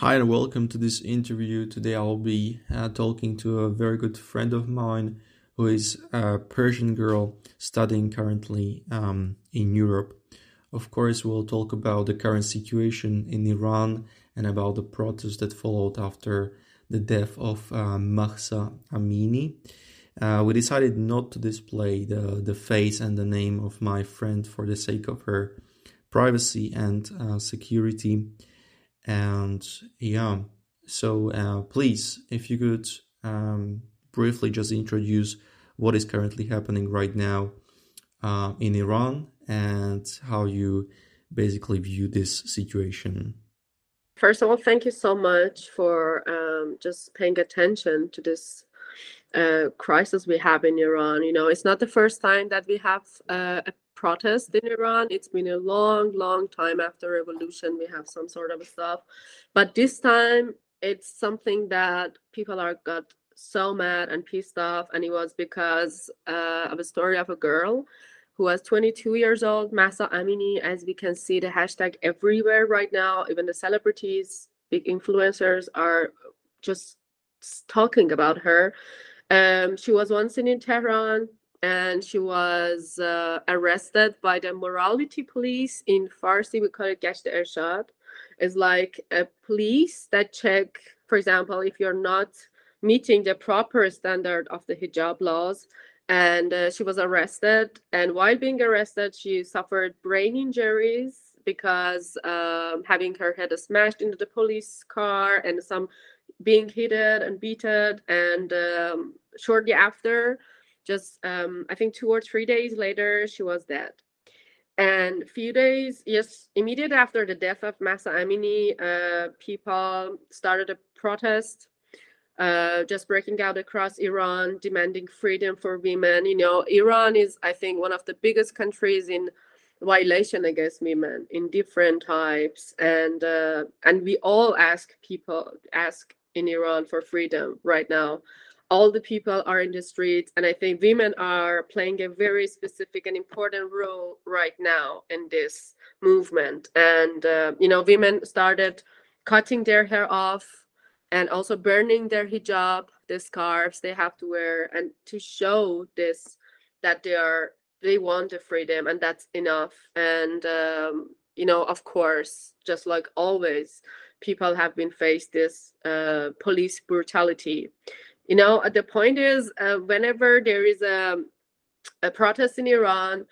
Hi and welcome to this interview. Today I'll be uh, talking to a very good friend of mine who is a Persian girl studying currently um, in Europe. Of course, we'll talk about the current situation in Iran and about the protests that followed after the death of uh, Mahsa Amini. Uh, we decided not to display the, the face and the name of my friend for the sake of her privacy and uh, security. And yeah, so uh, please, if you could um, briefly just introduce what is currently happening right now uh, in Iran and how you basically view this situation. First of all, thank you so much for um, just paying attention to this uh, crisis we have in Iran. You know, it's not the first time that we have uh, a protest in Iran. It's been a long, long time after revolution. We have some sort of stuff, but this time it's something that people are got so mad and pissed off, and it was because uh, of a story of a girl who was 22 years old, Mahsa Amini. As we can see, the hashtag everywhere right now. Even the celebrities, big influencers are just talking about her. Um, she was once in Tehran and she was uh, arrested by the morality police in Farsi. We call it Gasht Ershad. It's like a police that check, for example, if you're not meeting the proper standard of the hijab laws. And uh, she was arrested. And while being arrested, she suffered brain injuries because um, having her head smashed into the police car and some being hit and beaten. And um, shortly after, just um, I think two or three days later, she was dead. And a few days, yes, immediately after the death of Mahsa Amini, uh, people started a protest, uh, just breaking out across Iran, demanding freedom for women. You know, Iran is, I think, one of the biggest countries in violation against women in different types, and uh, and we all ask people ask in Iran for freedom right now. All the people are in the streets and i think women are playing a very specific and important role right now in this movement. And uh, you know women started cutting their hair off and also burning their hijab the scarves they have to wear and to show this that they are they want the freedom and that's enough. And um, you know of course just like always people have been faced this uh, police brutality. You know the point is uh, whenever there is a, a protest in iran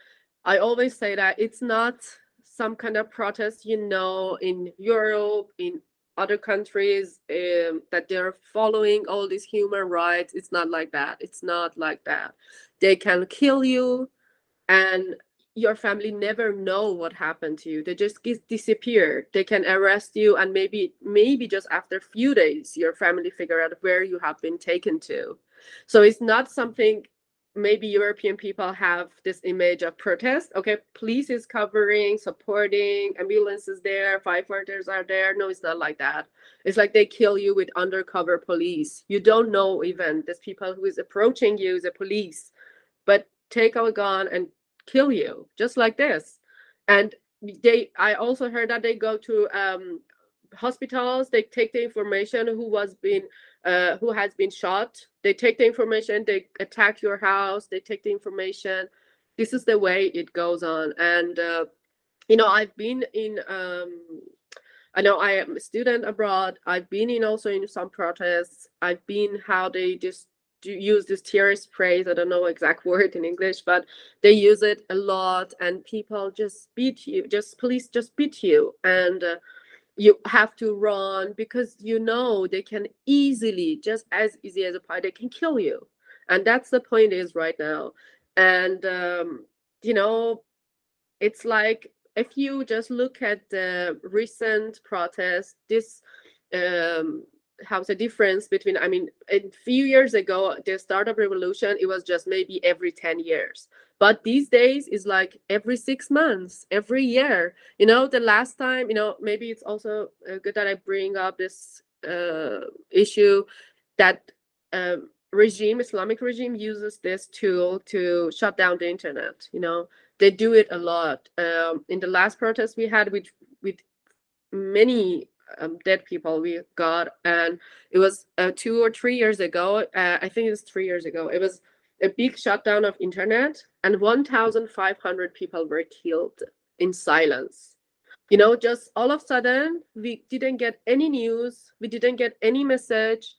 i always say that it's not some kind of protest you know in europe in other countries um, that they're following all these human rights. It's not like that. It's not like that. They can kill you and your family never know what happened to you. They just disappear. They can arrest you and maybe maybe just after a few days your family figure out where you have been taken to. So it's not something maybe european people have this image of protest. Okay police is covering supporting ambulances there firefighters are there. No it's not like that. It's like they kill you with undercover police. You don't know even there's people who is approaching you as a police. But take out a gun and kill you just like this. And they i also heard that they go to um, hospitals they take the information who was been uh, who has been shot. They take the information they attack your house they take the information. This is the way it goes on. And uh, you know i've been in um, i know i am a student abroad. I've been in also in some protests. I've been how they just use this terrorist phrase. I don't know exact word in English, but they use it a lot, and people just beat you. Just police just beat you, and uh, you have to run because you know they can easily, just as easy as a pie, they can kill you, and that's the point is right now. And um, you know, it's like if you just look at the recent protest, this um, how's the difference between i mean a few years ago the startup revolution it was just maybe every 10 years. But these days is like every six months every year. You know the last time you know maybe it's also uh, good that i bring up this uh, issue that uh, regime islamic regime uses this tool to shut down the internet you know? They do it a lot. Um, in the last protest we had with with many um, dead people we got, and it was uh, two or three years ago. Uh, I think it was three years ago. It was a big shutdown of internet, and 1,500 people were killed in silence. You know, just all of a sudden, we didn't get any news, we didn't get any message.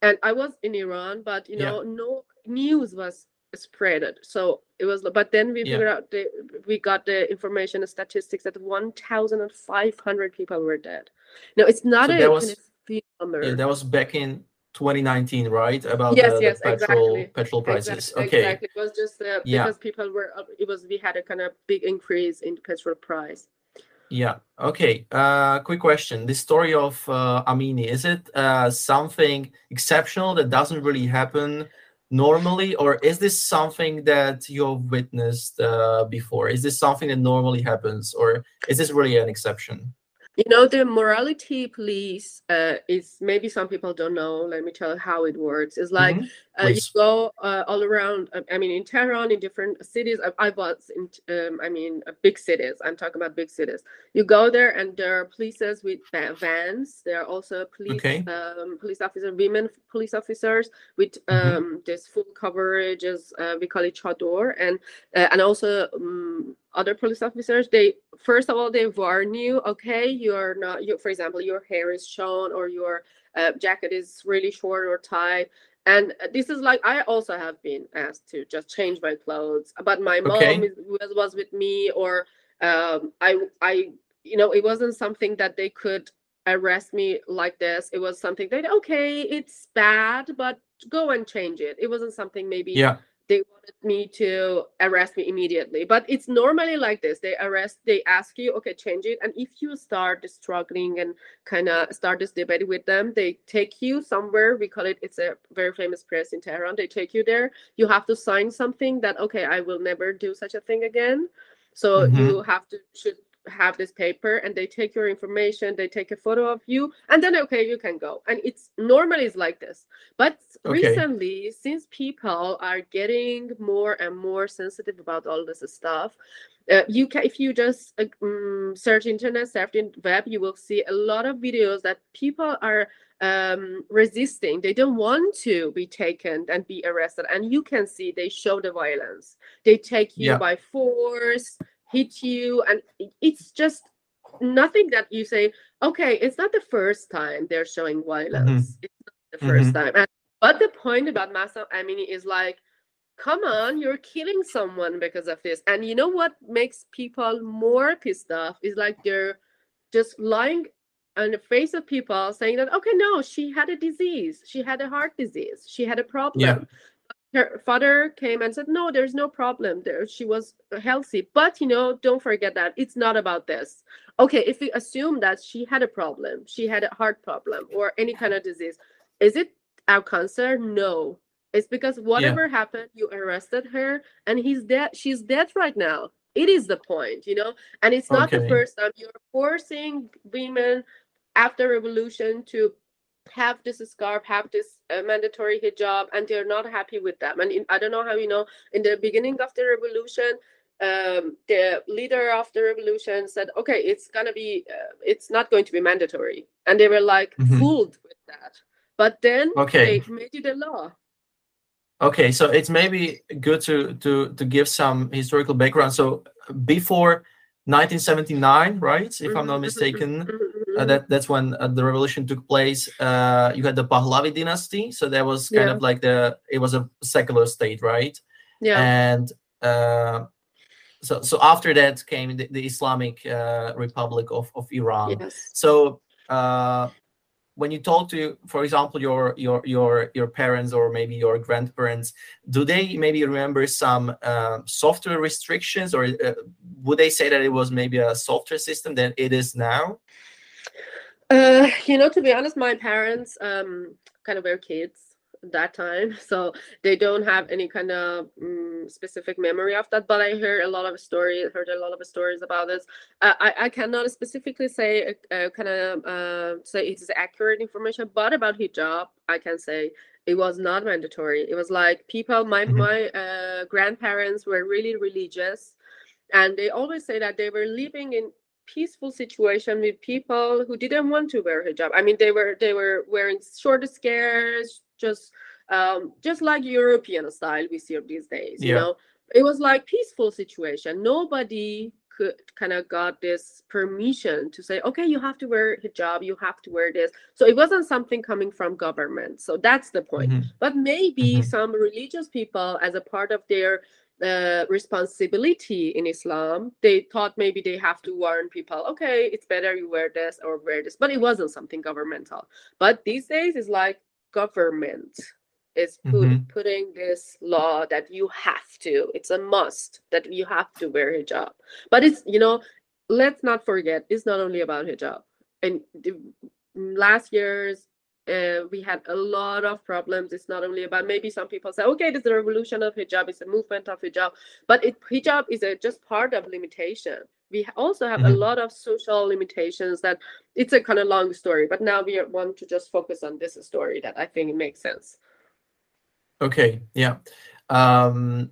And I was in Iran, but you know, yeah. no news was spreaded. So it was, but then we yeah. figured out the, we got the information, the statistics that 1,500 people were dead. No, it's not so a that was, yeah, that was back in 2019, right? About yes, the, yes, the petrol exactly. petrol prices. Exactly, okay. Exactly. It was just uh, yeah. because people were. It was we had a kind of big increase in petrol price. Yeah. Okay. Uh, quick question. The story of uh, Amini is it uh, something exceptional that doesn't really happen normally, or is this something that you've witnessed uh, before? Is this something that normally happens, or is this really an exception? You know, the morality police uh, is maybe some people don't know. Let me tell you how it works. It's like mm-hmm. uh, you go uh, all around. Uh, I mean, in Tehran, in different cities. I, I was in, um, I mean, uh, big cities. I'm talking about big cities. You go there, and there are polices with vans. There are also police, okay. um, police officers, women police officers with mm-hmm. um, mm-hmm. this full coverage, as uh, we call it chador, and and also um, other police officers they first of all they warn you okay you're not you for example your hair is shown or your uh, jacket is really short or tight. And this is like i also have been asked to just change my clothes but my okay. mom is, was, was with me or um, i i you know it wasn't something that they could arrest me like this. It was something that okay it's bad but go and change it. It wasn't something maybe yeah they wanted me to arrest me immediately. But it's normally like this. They arrest they ask you okay change it. And if you start struggling and kind of start this debate with them they take you somewhere. We call it it's a very famous press in tehran. They take you there. You have to sign something that okay i will never do such a thing again. So mm-hmm. you have to should have this paper and they take your information they take a photo of you and then okay you can go. And it's normally it's like this. But okay. recently since people are getting more and more sensitive about all this stuff uh, you can if you just uh, um, search internet search in web you will see a lot of videos that people are um, resisting. They don't want to be taken and be arrested. And you can see they show the violence. They take you yeah. by force hit you and it's just nothing that you say okay it's not the first time they're showing violence. Mm-hmm. it's not the 1st mm-hmm. time. And, but the point about Mahsa Amini is like come on you're killing someone because of this. And you know what makes people more pissed off is like they're just lying on the face of people saying that okay no she had a disease. She had a heart disease. She had a problem. yeah her father came and said no there's no problem there. She was healthy. But you know don't forget that it's not about this. Okay if we assume that she had a problem she had a heart problem or any kind of disease is it our cancer? No. It's because whatever yeah. happened you arrested her and he's dead she's dead right now. It is the point you know? And it's not okay. the first time. You're forcing women after revolution to have this scarf, have this uh, mandatory hijab, and they're not happy with them. And in, I don't know how you know, in the beginning of the revolution, um, the leader of the revolution said, "Okay, it's gonna be, uh, it's not going to be mandatory," and they were like mm-hmm. fooled with that. But then okay. they made it a law. Okay, so it's maybe good to to to give some historical background. So before 1979, right? If I'm not mm-hmm. Uh, that that's when uh, the revolution took place. Uh, you had the Pahlavi dynasty, so that was kind yeah. of like the it was a secular state, right? Yeah. And uh, so so after that came the, the Islamic uh, Republic of of Iran. Yes. So uh, when you talk to for example your your your your parents or maybe your grandparents do they maybe remember some uh, software restrictions or uh, would they say that it was maybe a software system than it is now uh, you know, to be honest, my parents um, kind of were kids that time, so they don't have any kind of um, specific memory of that. But I heard a lot of stories, heard a lot of stories about this. Uh, I I cannot specifically say uh, uh kind of uh, say it is accurate information, but about hijab, I can say it was not mandatory. It was like people, my mm-hmm. my uh, grandparents were really religious, and they always say that they were living in peaceful situation with people who didn't want to wear hijab. I mean, they were they were wearing short skirts, just um, just like European style we see these days. You know, it was like peaceful situation. Nobody could kind of got this permission to say, okay, you have to wear hijab, you have to wear this. So it wasn't something coming from government. So that's the point. Mhm. But maybe Mhm. some religious people, as a part of their uh, responsibility in Islam, they thought maybe they have to warn people, okay, it's better you wear this or wear this. But it wasn't something governmental. But these days, it's like government is put, Mhm. putting this law that you have to. It's a must that you have to wear hijab. But it's you know, let's not forget, it's not only about hijab. And the, last year's uh, we had a lot of problems. It's not only about maybe some people say, okay, this is a revolution of hijab, it's a movement of hijab, but it hijab is a, just part of limitation. We also have a Mhm. lot of social limitations that it's a kind of long story, but now we want to just focus on this story that I think makes sense. Okay, yeah. Um,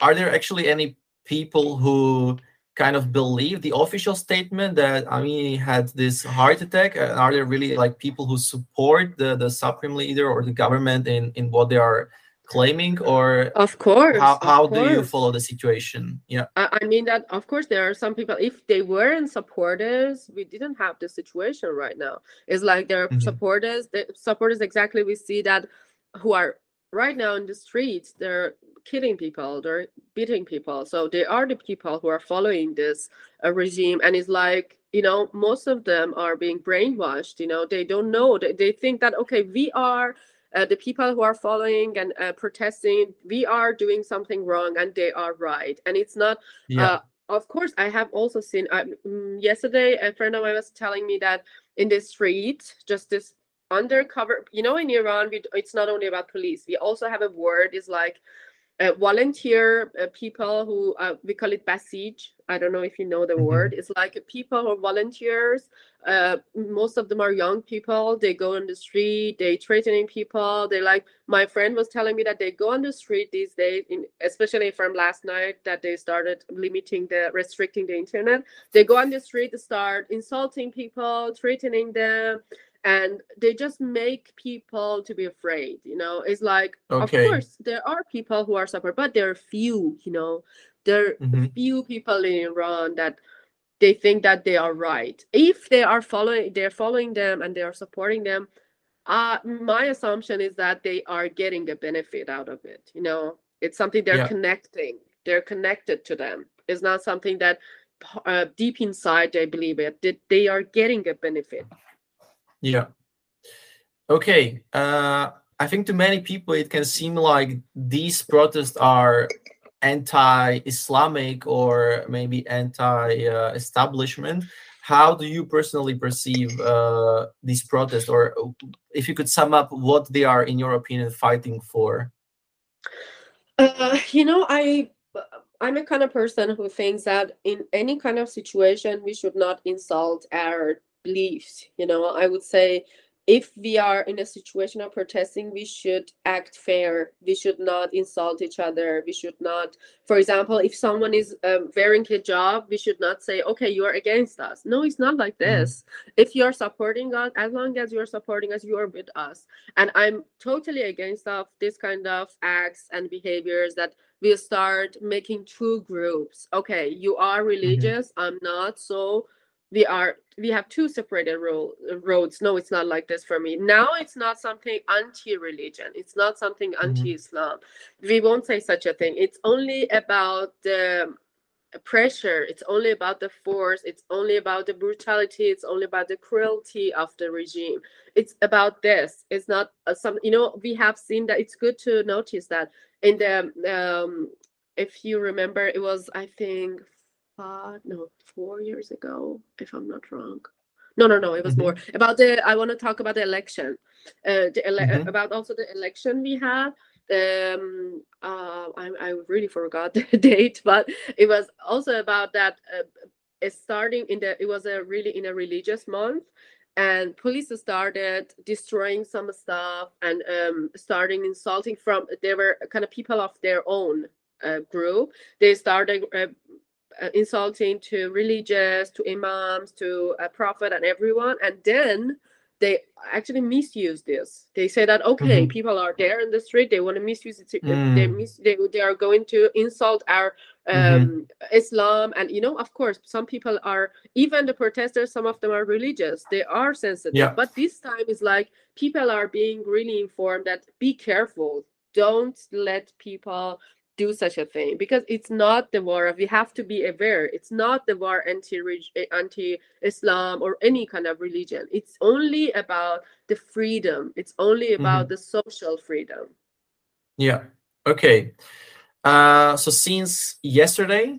are there actually any people who kind of believe the official statement that Ami had this heart attack? Uh, are there really like people who support the, the supreme leader or the government in, in what they are claiming, or Of course. how, how do you follow the situation? Yeah. I, I mean that of course there are some people if they weren't supporters we didn't have the situation right now it's like there are Mhm. supporters the supporters exactly we see that who are right now in the streets they're killing people they're beating people so they are the people who are following this uh, regime and it's like you know most of them are being brainwashed you know they don't know they, they think that okay we are uh, the people who are following and uh, protesting we are doing something wrong and they are right and it's not Yeah. uh, of course i have also seen uh, mm, yesterday a friend of mine was telling me that in the street just this undercover you know in iran we, it's not only about police. We also have a word is like uh, volunteer uh, people who uh, we call it basij i don't know if you know the Mhm. word. It's like people who are volunteers uh, most of them are young people. They go on the street they threatening people. They like my friend was telling me that they go on the street these days in especially from last night that they started limiting the restricting the internet. They go on the street to start insulting people threatening them and they just make people to be afraid you know it's like Okay. of course there are people who are support but there are few you know there are Mhm. few people in iran that they think that they are right if they are following they're following them and they are supporting them uh my assumption is that they are getting a benefit out of it you know it's something they're Yeah. connecting they're connected to them it's not something that uh, deep inside they believe it that they are getting a benefit Yeah. Okay. Uh, I think to many people it can seem like these protests are anti-Islamic or maybe anti-establishment. How do you personally perceive uh, these protests, or if you could sum up what they are, in your opinion, fighting for? Uh, you know, I I'm a kind of person who thinks that in any kind of situation we should not insult our beliefs. You know, I would say if we are in a situation of protesting, we should act fair. We should not insult each other. We should not, for example, if someone is um, wearing hijab, we should not say, "Okay, you are against us." No, it's not like Mhm. this. If you are supporting us, as long as you are supporting us, you are with us. And I'm totally against of this kind of acts and behaviors that we start making two groups. Okay, you are religious, I'm not, so we are we have two separated ro- roads. No, it's not like this for me. Now it's not something anti-religion. It's not something anti-Islam. We won't say such a thing. It's only about the pressure it's only about the force it's only about the brutality it's only about the cruelty of the regime it's about this it's not uh, some you know we have seen that it's good to notice that in the um if you remember it was i think five no four years ago if i'm not wrong no no no it was Mhm. more about the i want to talk about the election uh the ele- Mhm. about also the election we had um uh I, I really forgot the date but it was also about that uh, starting in the it was a really in a religious month and police started destroying some stuff and um starting insulting from they were kind of people of their own uh, group they started uh, uh, insulting to religious, to imams, to a prophet, and everyone. And then they actually misuse this. They say that okay, mm-hmm. people are there in the street, they want to misuse it. Mm. They, mis- they they are going to insult our mm-hmm. um, mm-hmm. Islam, and you know, of course, some people are even the protesters. Some of them are religious. They are sensitive. Yeah. But this time is like people are being really informed that be careful. Don't let people do such a thing because it's not the war of we have to be aware it's not the war anti eh, anti islam or any kind of religion. It's only about the freedom it's only about mm-hmm. the social freedom. Yeah okay. Uh so since yesterday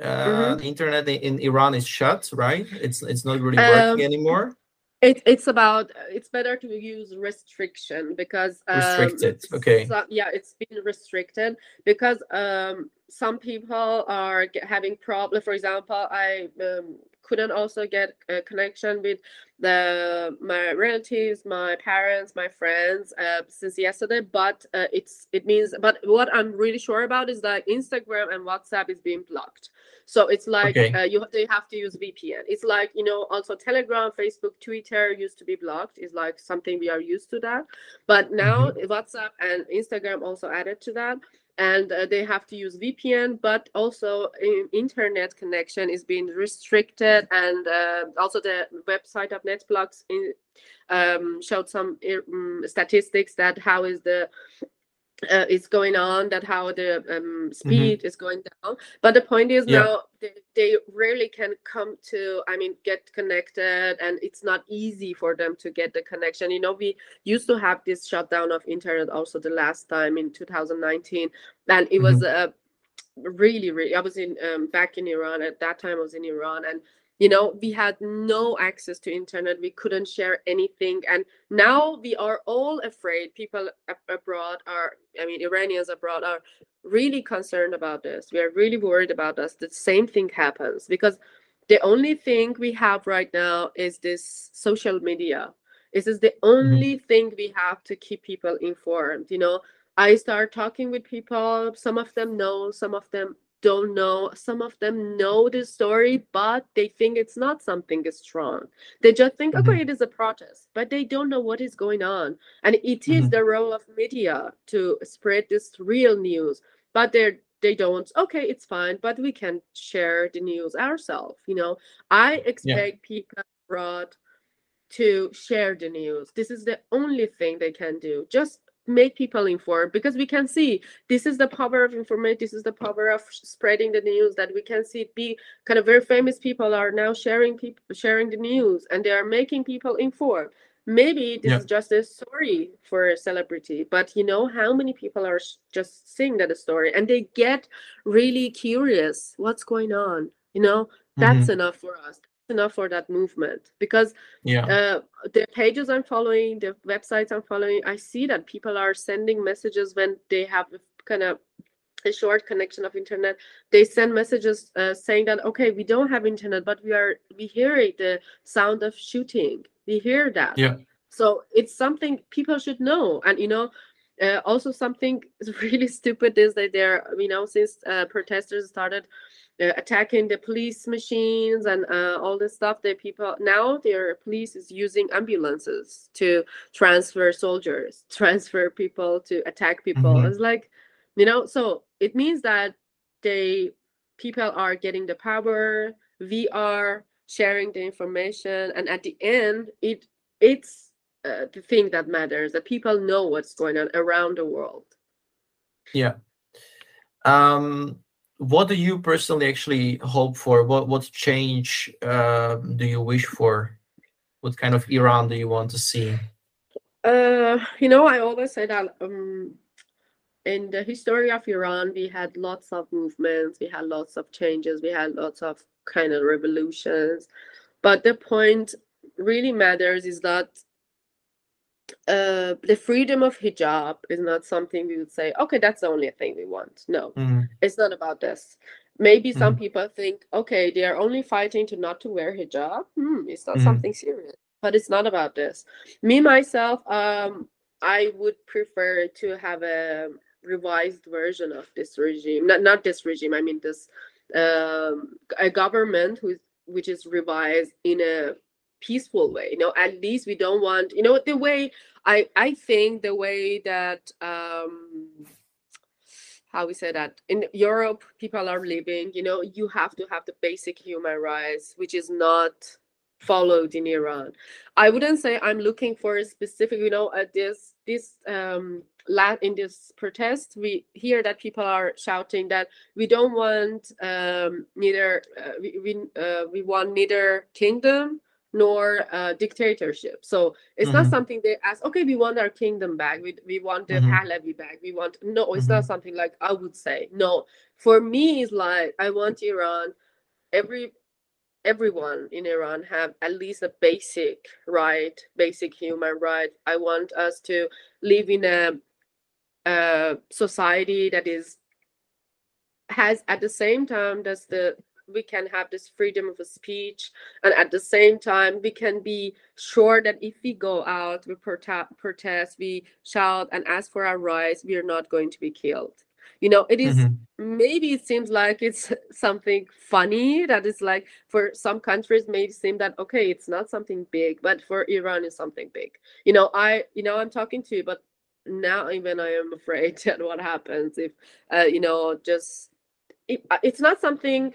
uh mm-hmm. the internet in iran is shut right? It's it's not really working um, anymore it, it's about it's better to use restriction because um, restricted okay. so, yeah it's been restricted because um some people are get, having problem for example i um, couldn't also get a connection with the my relatives my parents my friends uh, since yesterday but uh, it's it means but what i'm really sure about is that instagram and whatsapp is being blocked so it's like okay. uh, you they have to use VPN. It's like you know also Telegram, Facebook, Twitter used to be blocked. It's like something we are used to that, but now mm-hmm. WhatsApp and Instagram also added to that and uh, they have to use VPN, but also internet connection is being restricted, and uh, also the website of NetBlocks in, um, showed some um, statistics that how is the uh, is going on, that how the um, mm-hmm. speed mm-hmm. is going down. But the point is yeah. now they, they rarely can come to, I mean, get connected, and it's not easy for them to get the connection. You know, we used to have this shutdown of internet also the last time in 2019, and it mm-hmm. was a really, really. I was in um, back in Iran at that time. I was in Iran, and you know we had no access to internet we couldn't share anything and now we are all afraid people abroad are i mean iranians abroad are really concerned about this we are really worried about us the same thing happens because the only thing we have right now is this social media this is the mm-hmm. only mm-hmm. thing we have to keep people informed you know i start talking with people some of them know some of them don't know. Some of them know the story, but they think it's not something strong. They just think, mm-hmm. okay, it is a protest, but they don't know what is going on. And it is mm-hmm. the role of media to spread this real news, but they're they don't okay it's fine but we can share the news ourselves you know i expect yeah. people abroad to share the news this is the only thing they can do just make people informed because we can see this is the power of information this is the power of spreading the news that we can see be kind of very famous people are now sharing people sharing the news and they are making people informed maybe this yeah. is just a story for a celebrity but you know how many people are just seeing that a story and they get really curious what's going on you know that's mm-hmm. enough for us enough for that movement because yeah. uh, the pages i'm following the websites i'm following i see that people are sending messages when they have kind of a short connection of internet. They send messages uh, saying that okay we don't have internet but we are we hear it, the sound of shooting. We hear that. Yeah. So it's something people should know. And you know uh, also something really stupid is that they're you know since uh, protesters started uh, attacking the police machines and uh, all this stuff that people now their police is using ambulances to transfer soldiers transfer people to attack people. Mm-hmm. it's like you know so it means that they people are getting the power we are sharing the information and at the end it it's uh, the thing that matters that people know what's going on around the world. Yeah. Um what do you personally actually hope for? What what change uh, do you wish for? What kind of Iran do you want to see? Uh, you know, I always say that um, in the history of Iran, we had lots of movements, we had lots of changes, we had lots of kind of revolutions. But the point really matters is that uh, the freedom of hijab is not something we would say, okay, that's the only thing we want. No, mm. it's not about this. Maybe some mm. people think, okay, they are only fighting to not to wear hijab. Hmm, it's not mm. something serious, but it's not about this. Me myself, um, I would prefer to have a revised version of this regime. Not not this regime. I mean this um, a government who which is revised in a peaceful way you know at least we don't want you know the way i i think the way that um how we say that in europe people are living you know you have to have the basic human rights which is not followed in iran. I wouldn't say i'm looking for a specific you know at this this um in this protest we hear that people are shouting that we don't want um neither uh, we we, uh, we want neither kingdom nor uh, dictatorship. So it's mm-hmm. not something they ask, okay, we want our kingdom back. We, we want the mm-hmm. Pahlavi back. We want, no, it's mm-hmm. not something like I would say. No, for me, it's like I want Iran, every everyone in Iran have at least a basic right, basic human right. I want us to live in a, a society that is has at the same time does the we can have this freedom of speech and at the same time we can be sure that if we go out we protest we shout and ask for our rights we are not going to be killed you know it is, mm-hmm. maybe it seems like it's something funny that is like for some countries may seem that okay it's not something big but for iran it's something big you know i you know i'm talking to you but now even i am afraid that what happens if uh, you know just it, uh, it's not something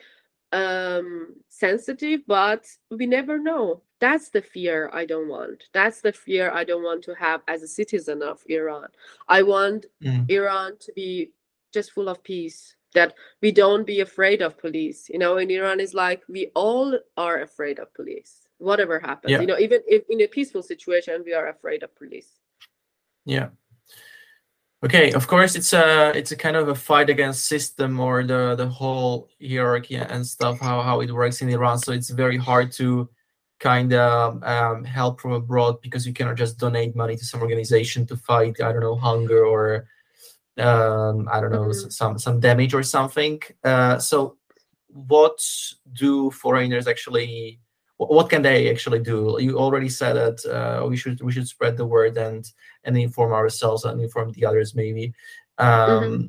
um sensitive but we never know. That's the fear i don't want. That's the fear i don't want to have as a citizen of iran. I want mm. iran to be just full of peace that we don't be afraid of police. You know in iran is like we all are afraid of police whatever happens. Yeah. you know even if in a peaceful situation we are afraid of police. Yeah Okay, of course, it's a it's a kind of a fight against system or the the whole hierarchy and stuff how how it works in Iran. So it's very hard to kind of um, help from abroad because you cannot just donate money to some organization to fight I don't know hunger or um, I don't know mm-hmm. some some damage or something. Uh, so what do foreigners actually what can they actually do? You already said that uh, we should we should spread the word and and inform ourselves and inform the others maybe. Um, mm-hmm.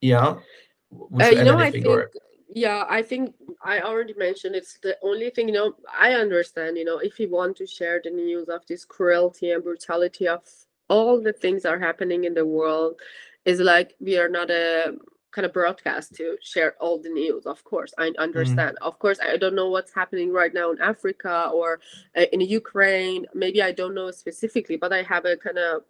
Yeah. Uh, you know, I think or... yeah, I think I already mentioned it's the only thing. You know, I understand. You know, if you want to share the news of this cruelty and brutality of all the things are happening in the world, is like we are not a kind of broadcast to share all the news of course i mm-hmm. understand mm. of course i don't know what's happening right now in africa or uh, in ukraine maybe i don't know specifically but i have a kind of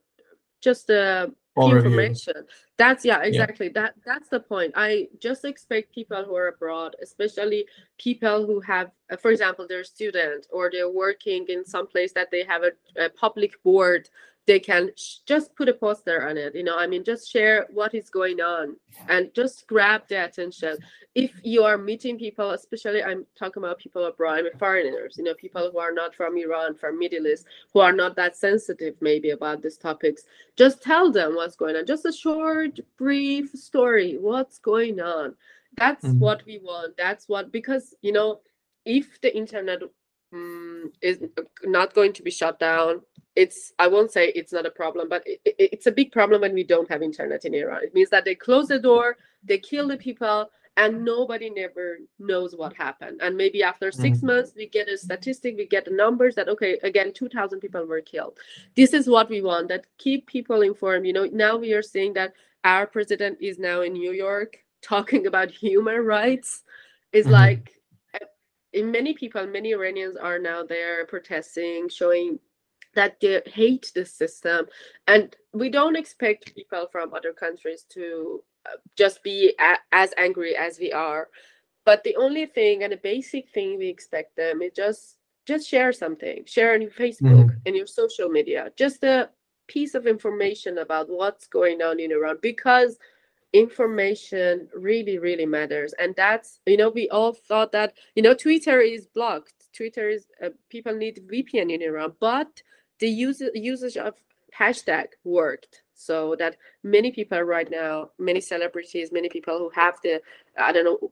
just a information that's yeah exactly. Yeah. that that's the point. I just expect people who are abroad especially people who have uh, for example they're student or they're working in some place that they have a, a public board they can sh- just put a poster on it you know i mean just share what is going on and just grab the attention. If you are meeting people especially i'm talking about people abroad I mean, foreigners you know people who are not from iran from middle east who are not that sensitive maybe about these topics just tell them what's going on. Just a short brief story. What's going on? That's mm-hmm. what we want. That's what because you know if the internet um, is not going to be shut down it's i won't say it's not a problem but it, it, it's a big problem when we don't have internet in iran. It means that they close the door they kill the people and nobody never knows what happened. And maybe after 6 mm-hmm. months we get a statistic we get the numbers that okay again 2000 people were killed. This is what we want that keep people informed. You know now we are seeing that our president is now in new york talking about human rights is mm-hmm. like in many people many iranians are now there protesting showing that they hate the system and we don't expect people from other countries to uh, just be a- as angry as we are but the only thing and the basic thing we expect them is just just share something share on your facebook mm-hmm. and your social media just a piece of information about what's going on in iran because information really really matters. And that's you know we all thought that you know twitter is blocked. Twitter is uh, people need vpn in iran but the use, usage of hashtag worked. So that many people right now many celebrities many people who have the i don't know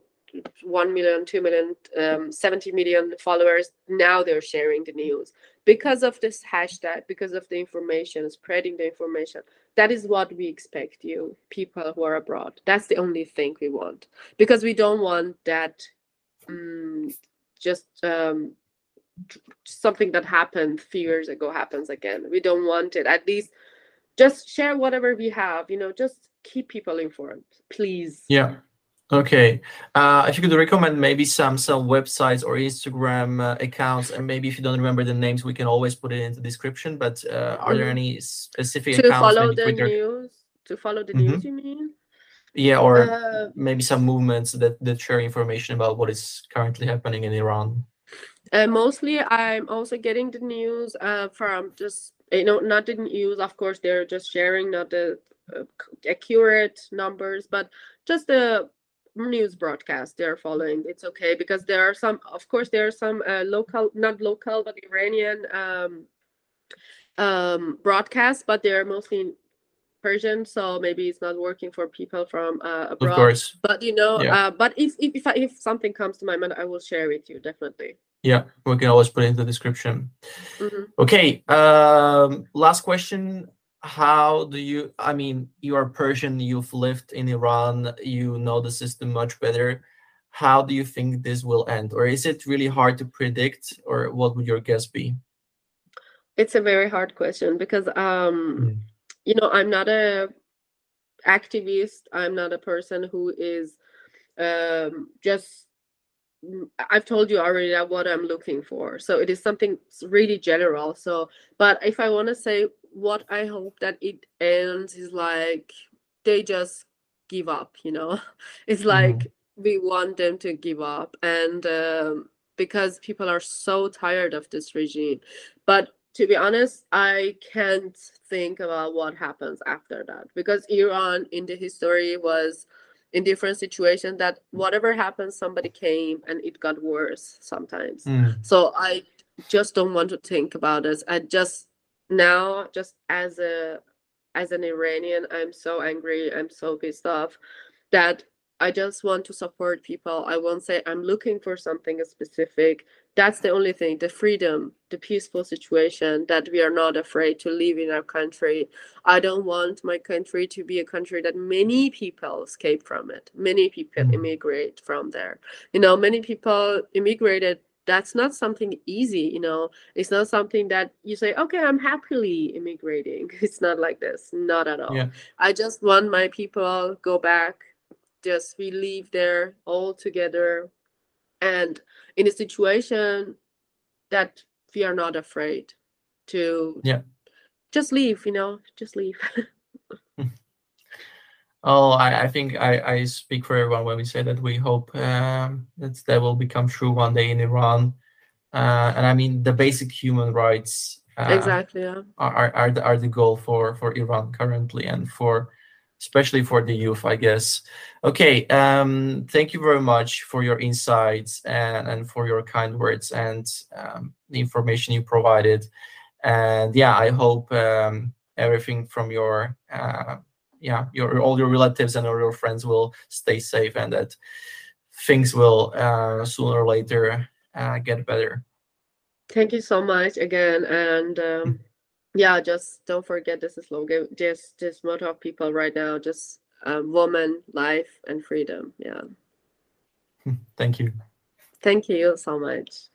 1 million 2 million um, 70 million followers now they're sharing the news. Because of this hashtag because of the information spreading the information that is what we expect you people who are abroad. That's the only thing we want. Because we don't want that um, just um, something that happened few years ago happens again. We don't want it. At least just share whatever we have you know just keep people informed please. Yeah okay uh, if you could recommend maybe some some websites or instagram uh, accounts and maybe if you don't remember the names we can always put it in the description but uh, are mm-hmm. there any specific to accounts follow the Twitter? news to follow the mm-hmm. news you mean yeah or uh, maybe some movements that that share information about what is currently happening in iran uh, mostly i'm also getting the news uh, from just you know not the news of course they're just sharing not the uh, accurate numbers but just the news broadcast they're following it's okay because there are some of course there are some uh, local not local but iranian um, um, broadcasts but they're mostly Persian, so maybe it's not working for people from uh, abroad. Of course. But you know, yeah. uh, but if if if, I, if something comes to my mind, I will share with you definitely. Yeah, we can always put it in the description. Mm-hmm. Okay. Um, last question. How do you? I mean, you are Persian. You've lived in Iran. You know the system much better. How do you think this will end, or is it really hard to predict, or what would your guess be? It's a very hard question because um. Mm you know i'm not a activist i'm not a person who is um, just i've told you already what i'm looking for so it is something really general so but if i want to say what i hope that it ends is like they just give up you know it's mm-hmm. like mm-hmm. we want them to give up and um, because people are so tired of this regime but to be honest, I can't think about what happens after that because Iran in the history was in different situations that whatever happens, somebody came and it got worse sometimes. Mm. So I just don't want to think about this. I just now, just as a as an Iranian, I'm so angry. I'm so pissed off that I just want to support people. I won't say I'm looking for something specific that's the only thing the freedom the peaceful situation that we are not afraid to live in our country i don't want my country to be a country that many people escape from it many people mm-hmm. immigrate from there you know many people immigrated that's not something easy you know? It's not something that you say okay i'm happily immigrating. It's not like this not at all. Yeah. i just want my people go back just we live there all together and in a situation that we are not afraid to yeah. just leave you know? Just leave oh I, I think I, I speak for everyone when we say that we hope um, that that will become true one day in iran uh, and i mean the basic human rights uh, exactly yeah. are, are, the, are the goal for for iran currently and for especially for the youth, I guess. Okay, um, thank you very much for your insights and, and for your kind words and um, the information you provided. And yeah, I hope um, everything from your uh, yeah your all your relatives and all your friends will stay safe and that things will uh, sooner or later uh, get better. Thank you so much again, and um, yeah just don't forget this is slogan just just motto of people right now just um, woman life and freedom yeah. Thank you. Thank you so much